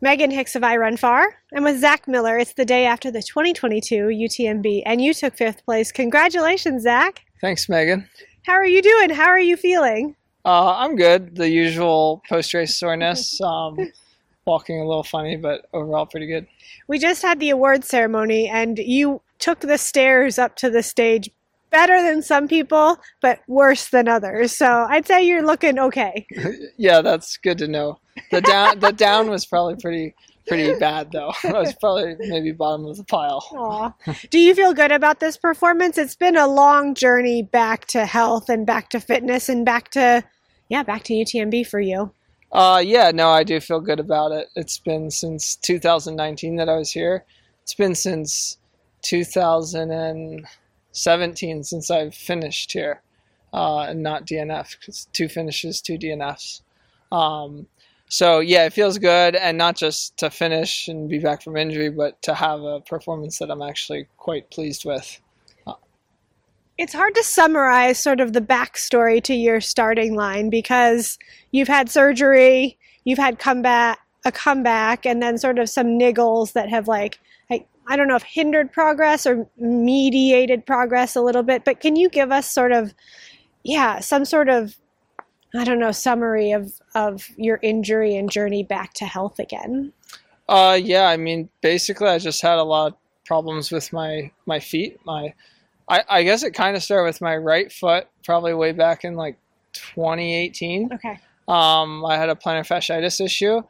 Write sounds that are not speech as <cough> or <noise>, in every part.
Megan Hicks of iRunFar, and with Zach Miller, it's the day after the 2022 UTMB, and you took fifth place. Congratulations, Zach. Thanks, Megan. How are you doing? How are you feeling? Uh, I'm good. The usual post race soreness. <laughs> Um, walking a little funny, but overall pretty good. We just had the award ceremony, and you took the stairs up to the stage better than some people, but worse than others. So I'd say you're looking okay. <laughs> yeah, that's good to know. The down, the down was probably pretty pretty bad though. <laughs> I was probably maybe bottom of the pile. Aw. Do you feel good about this performance? It's been a long journey back to health and back to fitness and back to yeah, back to UTMB for you. Uh, yeah, no, I do feel good about it. It's been since 2019 that I was here. It's been since 2017 since I've finished here, uh, and not DNF. Cause two finishes, two DNFs. Um, so yeah, it feels good, and not just to finish and be back from injury, but to have a performance that I'm actually quite pleased with. It's hard to summarize sort of the backstory to your starting line because you've had surgery, you've had comeback, a comeback, and then sort of some niggles that have like I don't know if hindered progress or mediated progress a little bit. But can you give us sort of, yeah, some sort of I don't know, summary of, of your injury and journey back to health again? Uh, yeah, I mean, basically, I just had a lot of problems with my my feet. My, I, I guess it kind of started with my right foot, probably way back in like 2018. Okay. Um, I had a plantar fasciitis issue,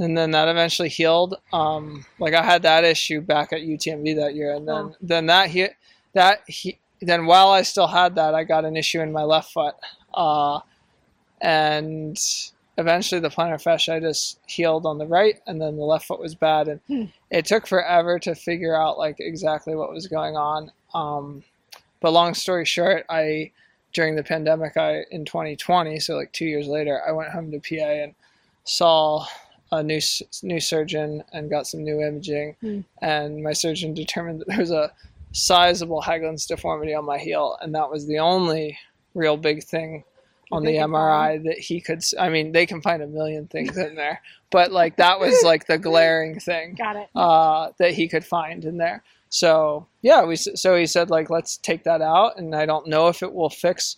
and then that eventually healed. Um, like I had that issue back at UTMB that year, and then Oh. then that he, that he, then while I still had that, I got an issue in my left foot. Uh, and eventually the plantar fasciitis healed on the right and then the left foot was bad and Hmm. it took forever to figure out like exactly what was going on um, but long story short i during the pandemic i in 2020 so like two years later i went home to pa and saw a new new surgeon and got some new imaging Hmm. and my surgeon determined that there was a sizable Haglund's deformity on my heel and that was the only real big thing on the MRI that he could. I mean, they can find a million things in there, but like that was <laughs> like the glaring thing Got it. uh, that he could find in there. So yeah, we so he said like let's take that out, and I don't know if it will fix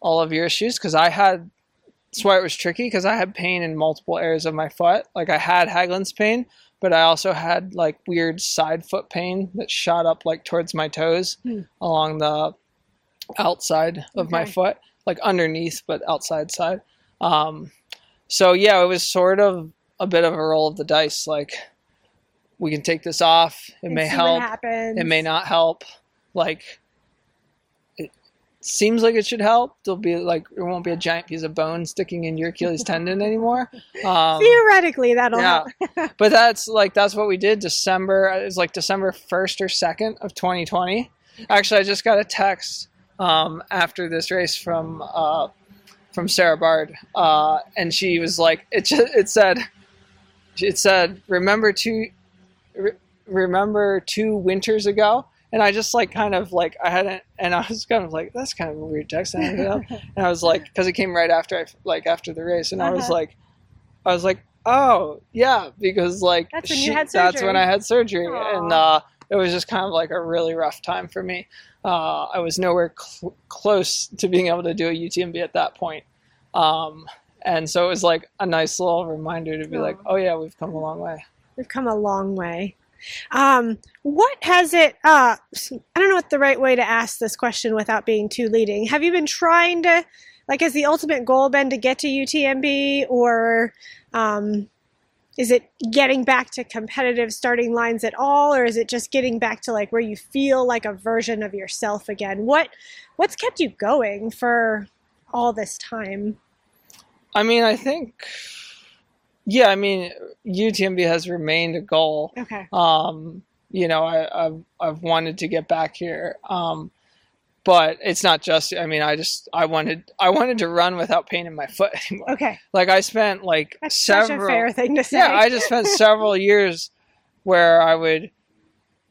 all of your issues because I had. That's why it was tricky because I had pain in multiple areas of my foot. Like I had Haglund's pain, but I also had like weird side foot pain that shot up like towards my toes Hmm. along the outside of my foot, like underneath but outside side. Um, so yeah, it was sort of a bit of a roll of the dice. Like we can take this off. It And may help. It may not help. Like seems like it should help. There'll be like it won't be a giant piece of bone sticking in your Achilles <laughs> tendon anymore. Um, Theoretically, that'll yeah. help. <laughs> but that's like that's what we did. December it was like December first or second of 2020. Actually, I just got a text um, after this race from uh, from Sarah Bard, uh, and she was like, it just, it said it said remember two re- remember two winters ago. And I just like kind of like I hadn't, and I was kind of like that's kind of a weird text. I ended up, <laughs> and I was like, because it came right after I like after the race, and I was Uh-huh. like, I was like, oh yeah, because like That's when you had that's surgery. when I had surgery, Aw. and uh, it was just kind of like a really rough time for me. Uh, I was nowhere cl- close to being able to do a UTMB at that point, um, and so it was like a nice little reminder to be like, oh yeah, we've come a long way. We've come a long way. Um, what has it? Uh, I don't know what the right way to ask this question without being too leading. Have you been trying to, like, has the ultimate goal been to get to UTMB, or um, is it getting back to competitive starting lines at all, or is it just getting back to like where you feel like a version of yourself again? What What's kept you going for all this time? I mean, I think, yeah, I mean, UTMB has remained a goal. Okay. Um, you know, I, I've I've wanted to get back here, um, but it's not just. I mean, I just I wanted I wanted to run without pain in my foot anymore. Okay. Like I spent like That's several. fair thing to say. yeah, I just spent several <laughs> years where I would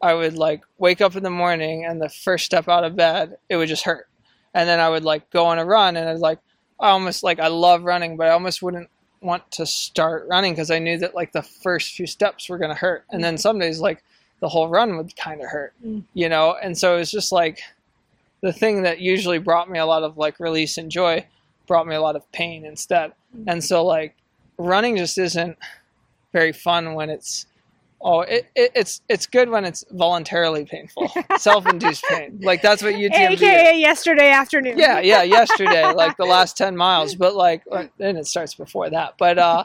I would like wake up in the morning and the first step out of bed it would just hurt, and then I would like go on a run and I'd like I almost like I love running, but I almost wouldn't want to start running because I knew that like the first few steps were going to hurt. And then some days, like the whole run would kind of hurt, Mm. you know? And so it was just like the thing that usually brought me a lot of like release and joy brought me a lot of pain instead. And so, like, running just isn't very fun when it's. Oh, it, it, it's it's good when it's voluntarily painful, <laughs> self-induced pain. Like that's what is. AKA yesterday afternoon. Yeah, yeah, yesterday, <laughs> like the last 10 miles, but like uh, then it starts before that. But uh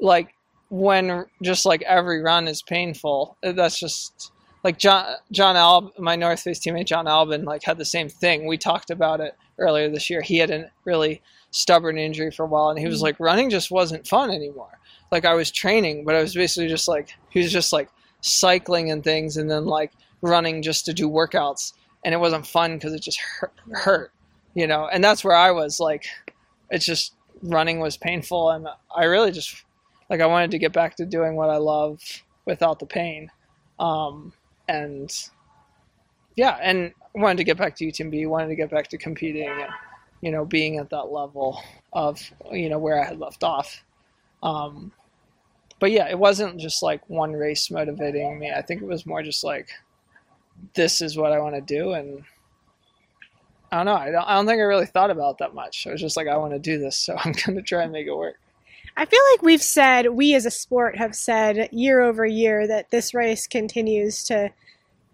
like when just like every run is painful, uh, that's just like John John Alb, my North Face teammate John Albon like had the same thing. We talked about it earlier this year. He had a really stubborn injury for a while and he was like running just wasn't fun anymore. Like I was training, but I was basically just like he was just like cycling and things and then like running just to do workouts. And it wasn't fun because it just hurt, hurt you know? And that's where i was like it's just running was painful and i really just like i wanted to get back to doing what i love without the pain. Um and yeah and wanted to get back to utmb wanted to get back to competing and you know being at that level of you know where i had left off. Um but yeah it wasn't just like one race motivating me i think it was more just like this is what i want to do and I don't know. I don't, I don't think I really thought about that much. I was just like, I want to do this, so <laughs> I'm going to try and make it work. I feel like we've said, we as a sport have said year over year that this race continues to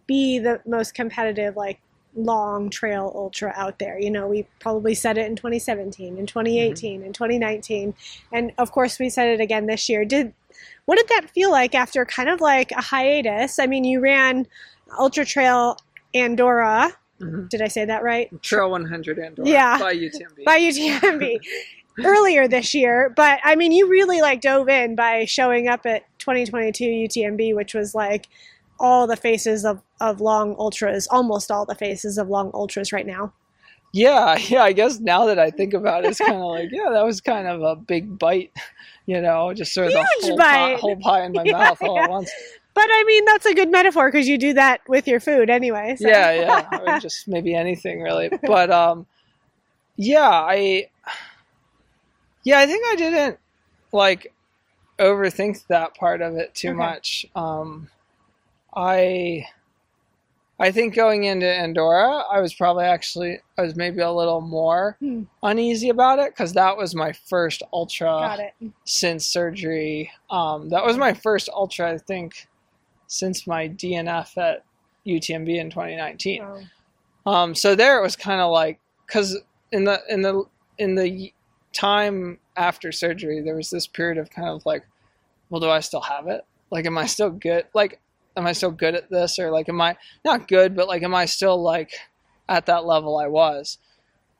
be the most competitive, like long trail ultra out there. You know, we probably said it in 2017, in 2018, in 2019, and of course we said it again this year. Did what did that feel like after kind of like a hiatus? I mean, you ran Ultra Trail Andorra. Mm-hmm. Did I say that right? Trail 100 Andorra Yeah. by UTMB. by UTMB <laughs> earlier this year. But I mean, you really like dove in by showing up at 2022 UTMB, which was like all the faces of, of long ultras, almost all the faces of long ultras right now. yeah, <laughs> yeah. I guess now that I think about it, it's kind of <laughs> like, yeah, that was kind of a big bite, you know, just sort of Huge the whole pie, whole pie in my <laughs> Yeah, mouth all yeah. at once. But I mean, that's a good metaphor because you do that with your food anyway. So. Yeah, yeah. Or just maybe anything really. But um, yeah, I, yeah, I think I didn't like overthink that part of it too Okay. much. Um, I, I think going into Andorra, I was probably actually I was maybe a little more Hmm. uneasy about it because that was my first ultra since surgery. Um, that was my first ultra, I think, since my DNF at UTMB in 2019. Wow. Um, so there it was kind of like because in the in the in the time after surgery, there was this period of kind of like, well, do I still have it? Like, am I still good? Like, am I still good at this? Or like, am I not good, but like, am I still like at that level I was?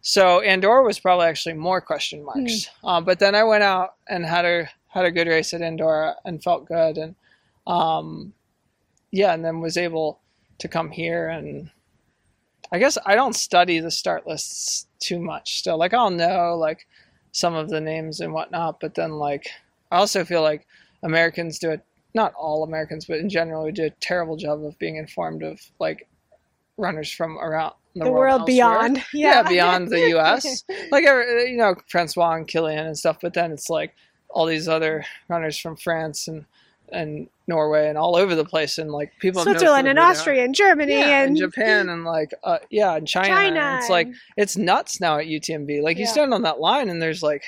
So Andorra was probably actually more question marks. Um, but then I went out and had a had a good race at Andorra and felt good and um, yeah, and then was able to come here and I guess I don't study the start lists too much still. Like I'll know like some of the names and whatnot, but then like I also feel like Americans do it not all Americans, but in general we do a terrible job of being informed of like runners from around the, The, world elsewhere. beyond. <laughs> Yeah, beyond the <laughs> US. like you know, Francois and Kilian and stuff, but then it's like all these other runners from France and and Norway and all over the place and like people no Switzerland and who they are Austria and Germany yeah, and and Japan and like uh, yeah, and China. China. And it's like it's nuts now at UTMB. Like you stand on that line and there's like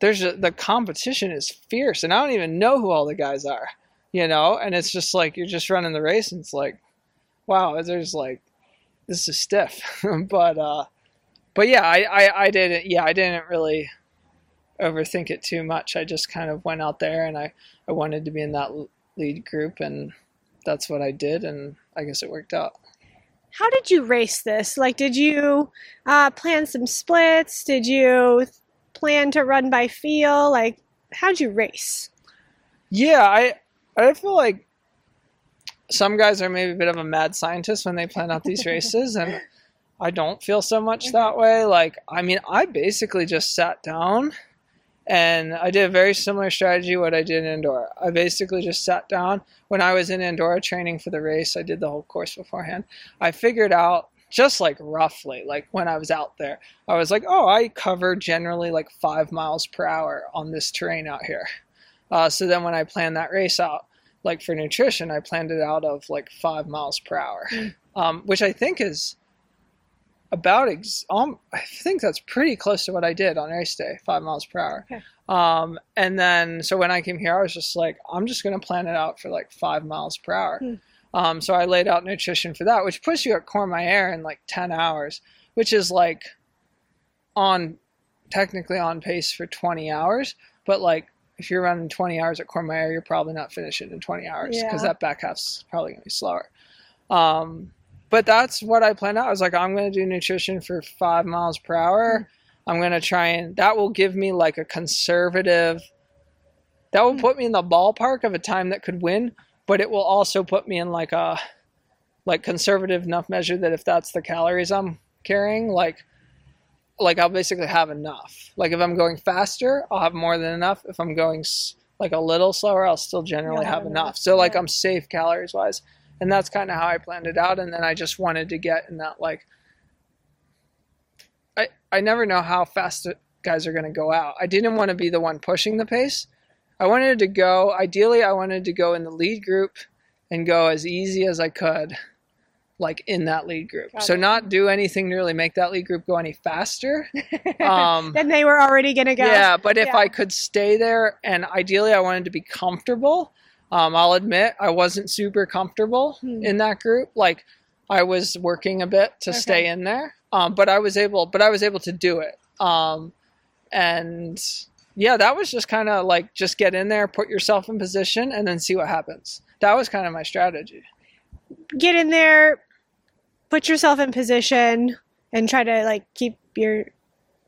there's a, the competition is fierce and I don't even know who all the guys are, you know, and it's just like you're just running the race and it's like wow, there's like this is stiff. <laughs> but uh but yeah, I, I I didn't yeah, I didn't really overthink it too much. I just kind of went out there and I I wanted to be in that lead group and that's what I did and I guess it worked out. How did you race this? Like, did you uh, plan some splits? Did you plan to run by feel? Like, how'd you race? Yeah, I I feel like some guys are maybe a bit of a mad scientist when they plan out these <laughs> races, and I don't feel so much mm-hmm. that way. Like, I mean, I basically just sat down and I did a very similar strategy what I did in Andorra. I basically just sat down when I was in Andorra training for the race. I did the whole course beforehand. I figured out just like roughly, like when I was out there, I was like, oh, I cover generally like five miles per hour on this terrain out here. Uh, so then when I planned that race out, like for nutrition, I planned it out of like five miles per hour, Mm. um, which I think is about ex- um, I think that's pretty close to what I did on race day, five miles per hour. Okay. Um, and then so when I came here, I was just like, I'm just gonna plan it out for like five miles per hour. Hmm. Um, so I laid out nutrition for that, which puts you at Courmayeur in like ten hours, which is like on technically on pace for 20 hours, but like if you're running 20 hours at Courmayeur, you're probably not finishing in 20 hours because Yeah. that back half's probably gonna be slower. Um, but that's what I planned out. I was like, I'm gonna do nutrition for five miles per hour. I'm gonna try and that will give me like a conservative. That will Mm. put me in the ballpark of a time that could win, but it will also put me in like a like conservative enough measure that if that's the calories I'm carrying, like like I'll basically have enough. Like if I'm going faster, I'll have more than enough. If I'm going like a little slower, I'll still generally have, have enough. enough, So like yeah. I'm safe calories wise, and that's kind of how I planned it out. And then I just wanted to get in that like I I never know how fast guys are going to go out. I didn't want to be the one pushing the pace. I wanted to go. Ideally, I wanted to go in the lead group and go as easy as I could, like in that lead group. Got so it. not do anything to really make that lead group go any faster. <laughs> Um, then they were already gonna go. yeah, but if Yeah. I could stay there, and ideally I wanted to be comfortable, um, I'll admit I wasn't super comfortable Hmm. in that group. Like I was working a bit to stay in there, um, but I was able, but I was able to do it. Um, and yeah, that was just kind of like just get in there, put yourself in position, and then see what happens. That was kind of my strategy. Get in there, put yourself in position, and try to like keep your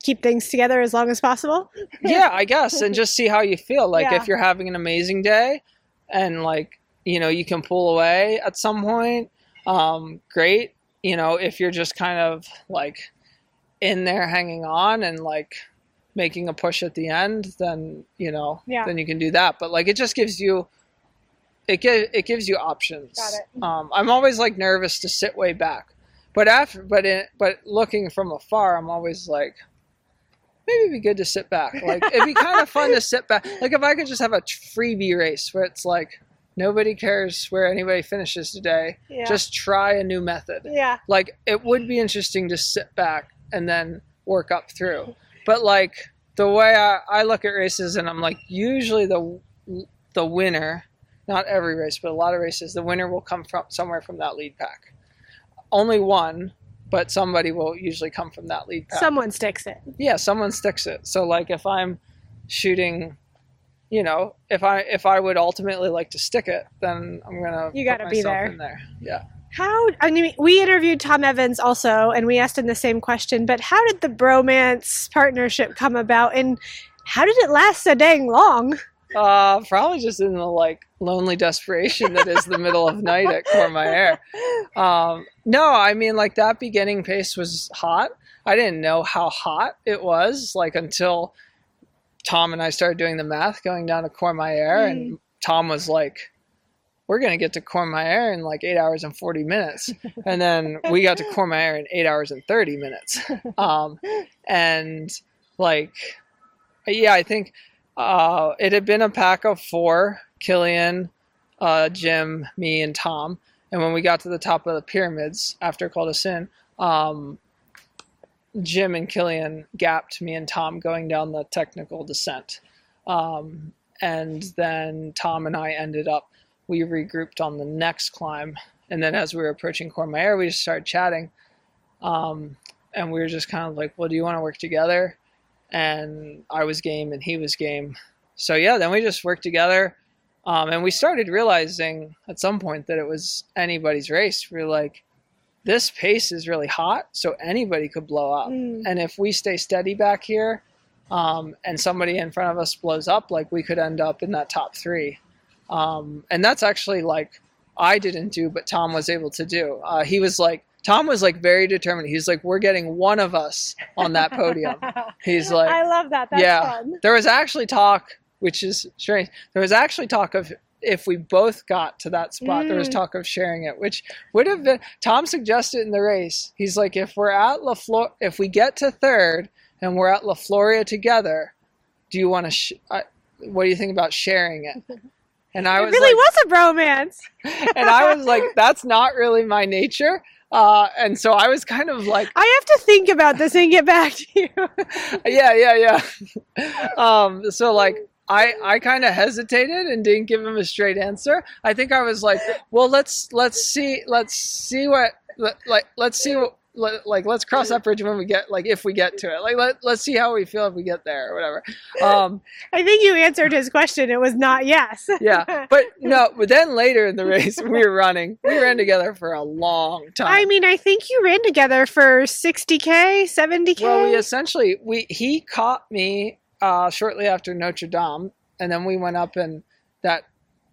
keep things together as long as possible. <laughs> yeah, I guess, and just see how you feel. Like Yeah. if you're having an amazing day, and like you know you can pull away at some point, um, great. You know if you're just kind of like in there hanging on and like making a push at the end, then you know Yeah. then you can do that. But like it just gives you. It, gi- it gives you options. Got it. Um, I'm always like nervous to sit way back, but after but it, but looking from afar, I'm always like, maybe it'd be good to sit back. Like it'd be kind of fun to sit back. Like if I could just have a freebie race where it's like nobody cares where anybody finishes today. Yeah. Just try a new method. yeah. Like it would be interesting to sit back and then work up through. But like the way I, I look at races and I'm like usually the the winner, not every race, but a lot of races, the winner will come from somewhere from that lead pack. Only one, but somebody will usually come from that lead pack Someone sticks it. yeah someone sticks it so like if i'm shooting you know if i if i would ultimately like to stick it then i'm gonna You gotta be there. in there yeah How I mean, we interviewed Tom Evans also, and we asked him the same question. But how did the bromance partnership come about, and how did it last so dang long? uh probably just in the like lonely desperation that is the middle of night at Courmayeur. um no i mean like that beginning pace was hot i didn't know how hot it was like until tom and i started doing the math going down to Courmayeur, and tom was like we're going to get to Courmayeur in like eight hours and 40 minutes. <laughs> And then we got to Courmayeur in eight hours and 30 minutes. Um, and like, yeah, I think uh, it had been a pack of four Kilian, uh, Jim, me, and Tom. And when we got to the top of the pyramids after Col de Seigne, um, Jim and Kilian gapped me and Tom going down the technical descent. Um, and then Tom and I ended up we regrouped on the next climb. And then as we were approaching Courmayeur, we just started chatting. Um, and we were just kind of like, well, do you want to work together? And I was game and he was game. So yeah, then we just worked together. Um, and we started realizing at some point that it was anybody's race. We were like, this pace is really hot, so anybody could blow up. Mm. And if we stay steady back here, um, and somebody in front of us blows up, like we could end up in that top three. Um, and that's actually like I didn't do, but Tom was able to do. Uh, he was like Tom was like very determined. He's like, we're getting one of us on that podium. <laughs> He's like, I love that. That's yeah. fun. there was actually talk, which is strange. There was actually talk of if we both got to that spot, there was Mm. talk of sharing it, which would have been. Tom suggested in the race. He's like, if we're at La Flor, if we get to third and we're at La Floria together, do you want to? Sh- I, what do you think about sharing it? <laughs> And I it was really like, was a bromance. <laughs> and I was like, that's not really my nature. Uh, and so I was kind of like, I have to think about this and get back to you. <laughs> yeah, yeah, yeah. <laughs> um, so like I I kind of hesitated and didn't give him a straight answer. I think I was like, well, let's let's see let's see what like let's see what let, like let's cross that bridge when we get like if we get to it like let, let's see how we feel if we get there or whatever um <laughs> I think you answered his question. It was not yes. <laughs> yeah but <laughs> no but then later in the race we were running we ran together for a long time I mean, I think you ran together for 60k, 70k. Well, we essentially we he caught me uh, shortly after Notre Dame, and then we went up and that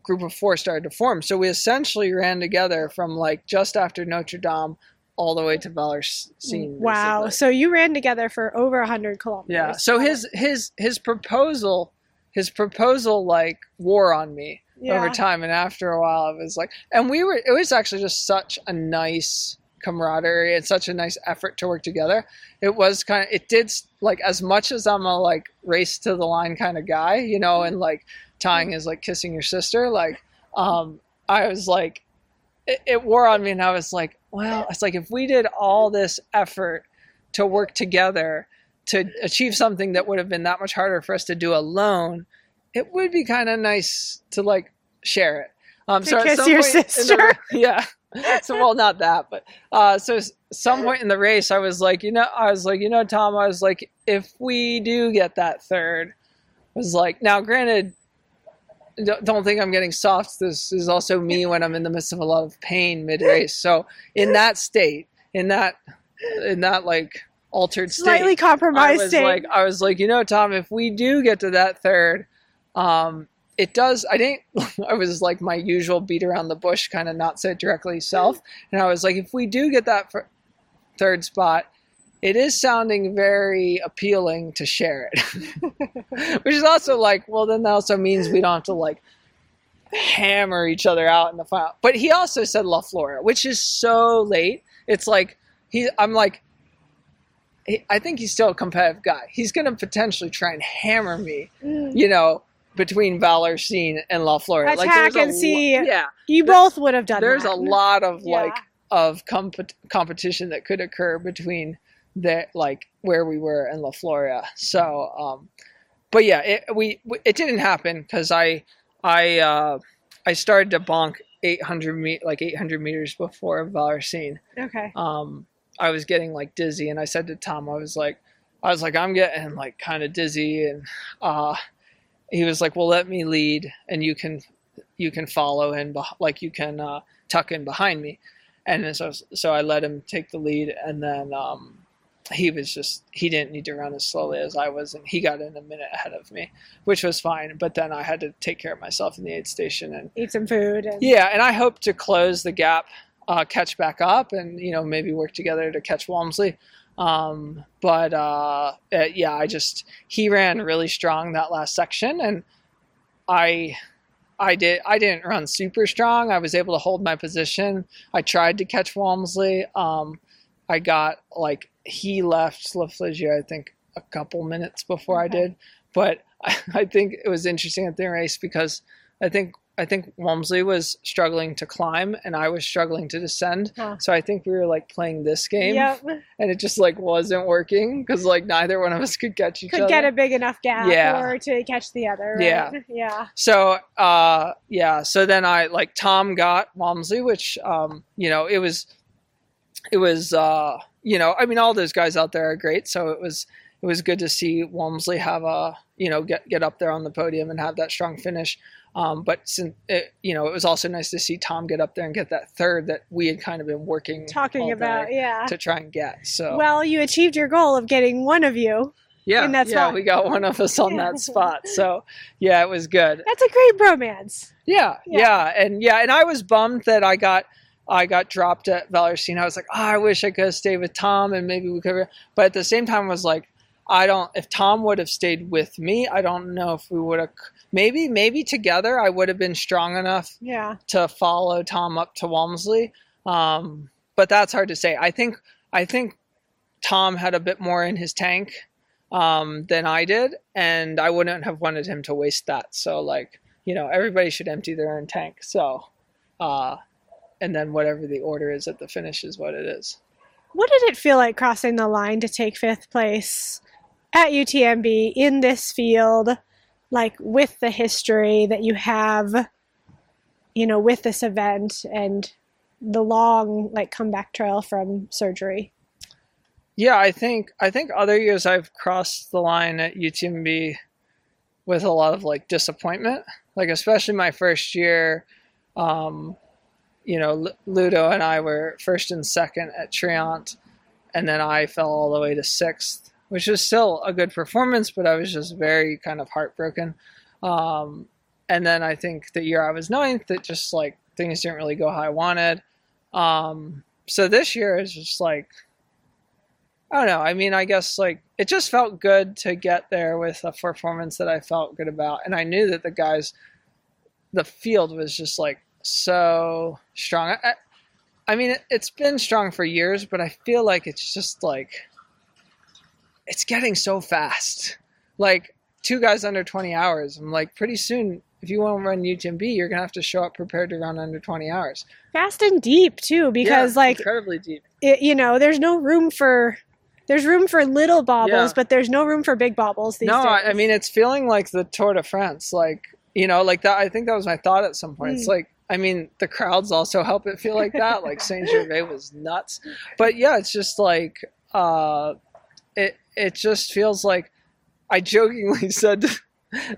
group of four started to form. So we essentially ran together from like just after Notre Dame all the way to Vallorcine. wow. basically. So you ran together for over 100 kilometers. Yeah. So his his his proposal his proposal like wore on me Yeah. over time, and after a while, I was like, and we were. It was actually just such a nice camaraderie and such a nice effort to work together. It was kind of. It did like as much as I'm a like race to the line kind of guy, you know, and like tying is like kissing your sister. Like, um, I was like, it, it wore on me, and I was like, well, it's like if we did all this effort to work together to achieve something that would have been that much harder for us to do alone, it would be kind of nice to like share it. Um, To so kiss your in the sister. yeah. So well, not that, but uh, so some point in the race, I was like, you know, I was like, you know, Tom, I was like, if we do get that third, I was like, now granted, don't think I'm getting soft. This is also me when I'm in the midst of a lot of pain mid race. So in that state, in that, in that like altered state, Slightly I compromised was state. like, I was like, you know, Tom, if we do get to that third, um, it does. I didn't. <laughs> I was like my usual beat around the bush, kind of not it directly self. And I was like, if we do get that third spot, it is sounding very appealing to share it. <laughs> Which is also like, well, then that also means we don't have to like hammer each other out in the final. But he also said La Flora, which is so late. It's like he. I'm like. I think he's still a competitive guy. He's going to potentially try and hammer me, Mm. you know, between Vallorcine and La Flora. Attack a and see- lo- yeah, you both would have done there's that. a lot of Yeah. like of comp- competition that could occur between the like where we were in La Floria. So, um, but yeah, it we it didn't happen because I I uh, I started to bonk 800 me like 800 meters before Vallorcine. Okay. Um, I was getting like dizzy, and I said to Tom, I was like, I was like, I'm getting like kind of dizzy, and uh, he was like, well, let me lead, and you can you can follow in, beh- like you can uh, tuck in behind me, and so so I let him take the lead, and then um, he was just he didn't need to run as slowly as I was, and he got in a minute ahead of me, which was fine. But then I had to take care of myself in the aid station, and Eat some food. And, yeah, and I hope to close the gap, uh, catch back up, and you know maybe work together to catch Walmsley. Um, but uh, uh, yeah, I just he ran really strong that last section, and I I did I didn't run super strong. I was able to hold my position. I tried to catch Walmsley. Um, I got like he left La Flégère, I think a couple minutes before I did, but I, <laughs> I think it was interesting at the race because I think I think Walmsley was struggling to climb and I was struggling to descend. Huh. So I think we were like playing this game Yep. and it just like wasn't working because like neither one of us could catch each Could other. get a big enough gap Yeah. or to catch the other. Right? Yeah. Yeah. So uh yeah, so then I like Tom got Walmsley, which um, you know, it was it was uh you know, I mean all those guys out there are great, so it was it was good to see Walmsley have a you know get get up there on the podium and have that strong finish. Um, but since it, you know, it was also nice to see Tom get up there and get that third that we had kind of been working Talking about, yeah. to try and get. So Well, you achieved your goal of getting one of you. yeah, in that yeah, spot. we got one of us on that <laughs> spot. So yeah, it was good. That's a great bromance. Yeah, Yeah. yeah, and yeah, and I was bummed that I got I got dropped at Vallorcine. I was like, oh, I wish I could have stayed with Tom and maybe we could. Have. But at the same time, I was like, I don't. If Tom would have stayed with me, I don't know if we would have. Maybe, maybe together, I would have been strong enough Yeah. to follow Tom up to Walmsley. Um, but that's hard to say. I think I think Tom had a bit more in his tank um, than I did, and I wouldn't have wanted him to waste that. So like you know, everybody should empty their own tank. So, uh, and then whatever the order is at the finish is what it is. What did it feel like crossing the line to take fifth place at UTMB in this field, like with the history that you have, you know, with this event and the long like comeback trail from surgery? Yeah, I think I think other years I've crossed the line at UTMB with a lot of like disappointment. Like especially my first year, um, you know, L- Ludo and I were first and second at Trient, and then I fell all the way to sixth, which was still a good performance, but I was just very kind of heartbroken. Um, and then I think the year I was ninth, it just like things didn't really go how I wanted. Um, so this year is just like I don't know. I mean, I guess like it just felt good to get there with a performance that I felt good about, and I knew that the guys, the field was just like so strong. I, I mean, it, it's been strong for years, but I feel like it's just like it's getting so fast. Like two guys under twenty hours. I'm like, pretty soon, if you want to run UTMB, you're gonna have to show up prepared to run under twenty hours Fast and deep too, because Yeah, like incredibly deep. it, you know, there's no room for there's room for little bobbles, Yeah. but there's no room for big bobbles these no, days. I I mean it's feeling like the Tour de France, like you know, like that. I think that was my thought at some point. It's Mm. like, I mean, the crowds also help it feel like that. like Saint Gervais was nuts, but yeah, it's just like uh, it. It just feels like I jokingly <laughs> said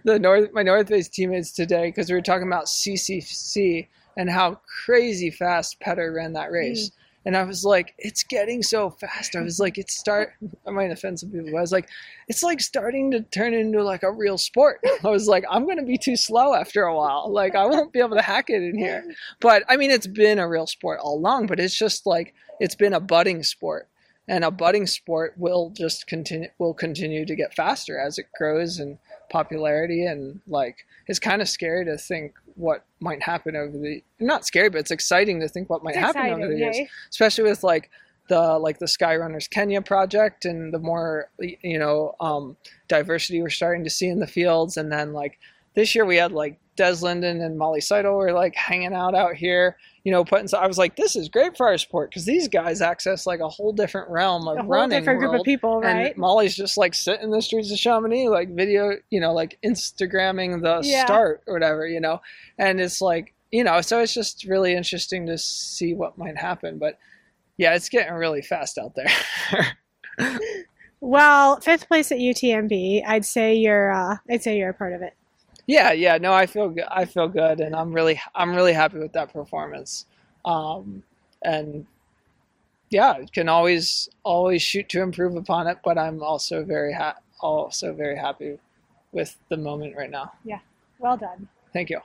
the North my North Face teammates today because we were talking about CCC and how crazy fast Petter ran that race. And I was like, it's getting so fast. I was like, it's start. <laughs> I might offend some people. But I was like, it's like starting to turn into like a real sport. <laughs> I was like, I'm gonna be too slow after a while. Like I won't be able to hack it in here. But I mean, it's been a real sport all along. But it's just like it's been a budding sport, and a budding sport will just continue will continue to get faster as it grows in popularity. And like, it's kind of scary to think what might happen over the. Not scary, but it's exciting to think what might It's happen over exciting, the years especially with like the like the Skyrunners Kenya project and the more you know um, diversity we're starting to see in the fields. And then like this year we had like Des Linden and Molly Seidel were like hanging out out here, you know, putting. So I was like, this is great for our sport because these guys access like a whole different realm of A whole running different group of people, right? And Molly's just like sitting in the streets of Chamonix, like video, you know, like Instagramming the Yeah. start or whatever, you know. And it's like, you know, so it's just really interesting to see what might happen. But yeah, it's getting really fast out there. <laughs> Well, fifth place at UTMB, I'd say you're uh, I'd say you're a part of it. Yeah, yeah, no, I feel good. I feel good, and I'm really, I'm really happy with that performance. Um, and yeah, can always, always shoot to improve upon it. But I'm also very, ha- also very happy with the moment right now. Yeah, well done. Thank you.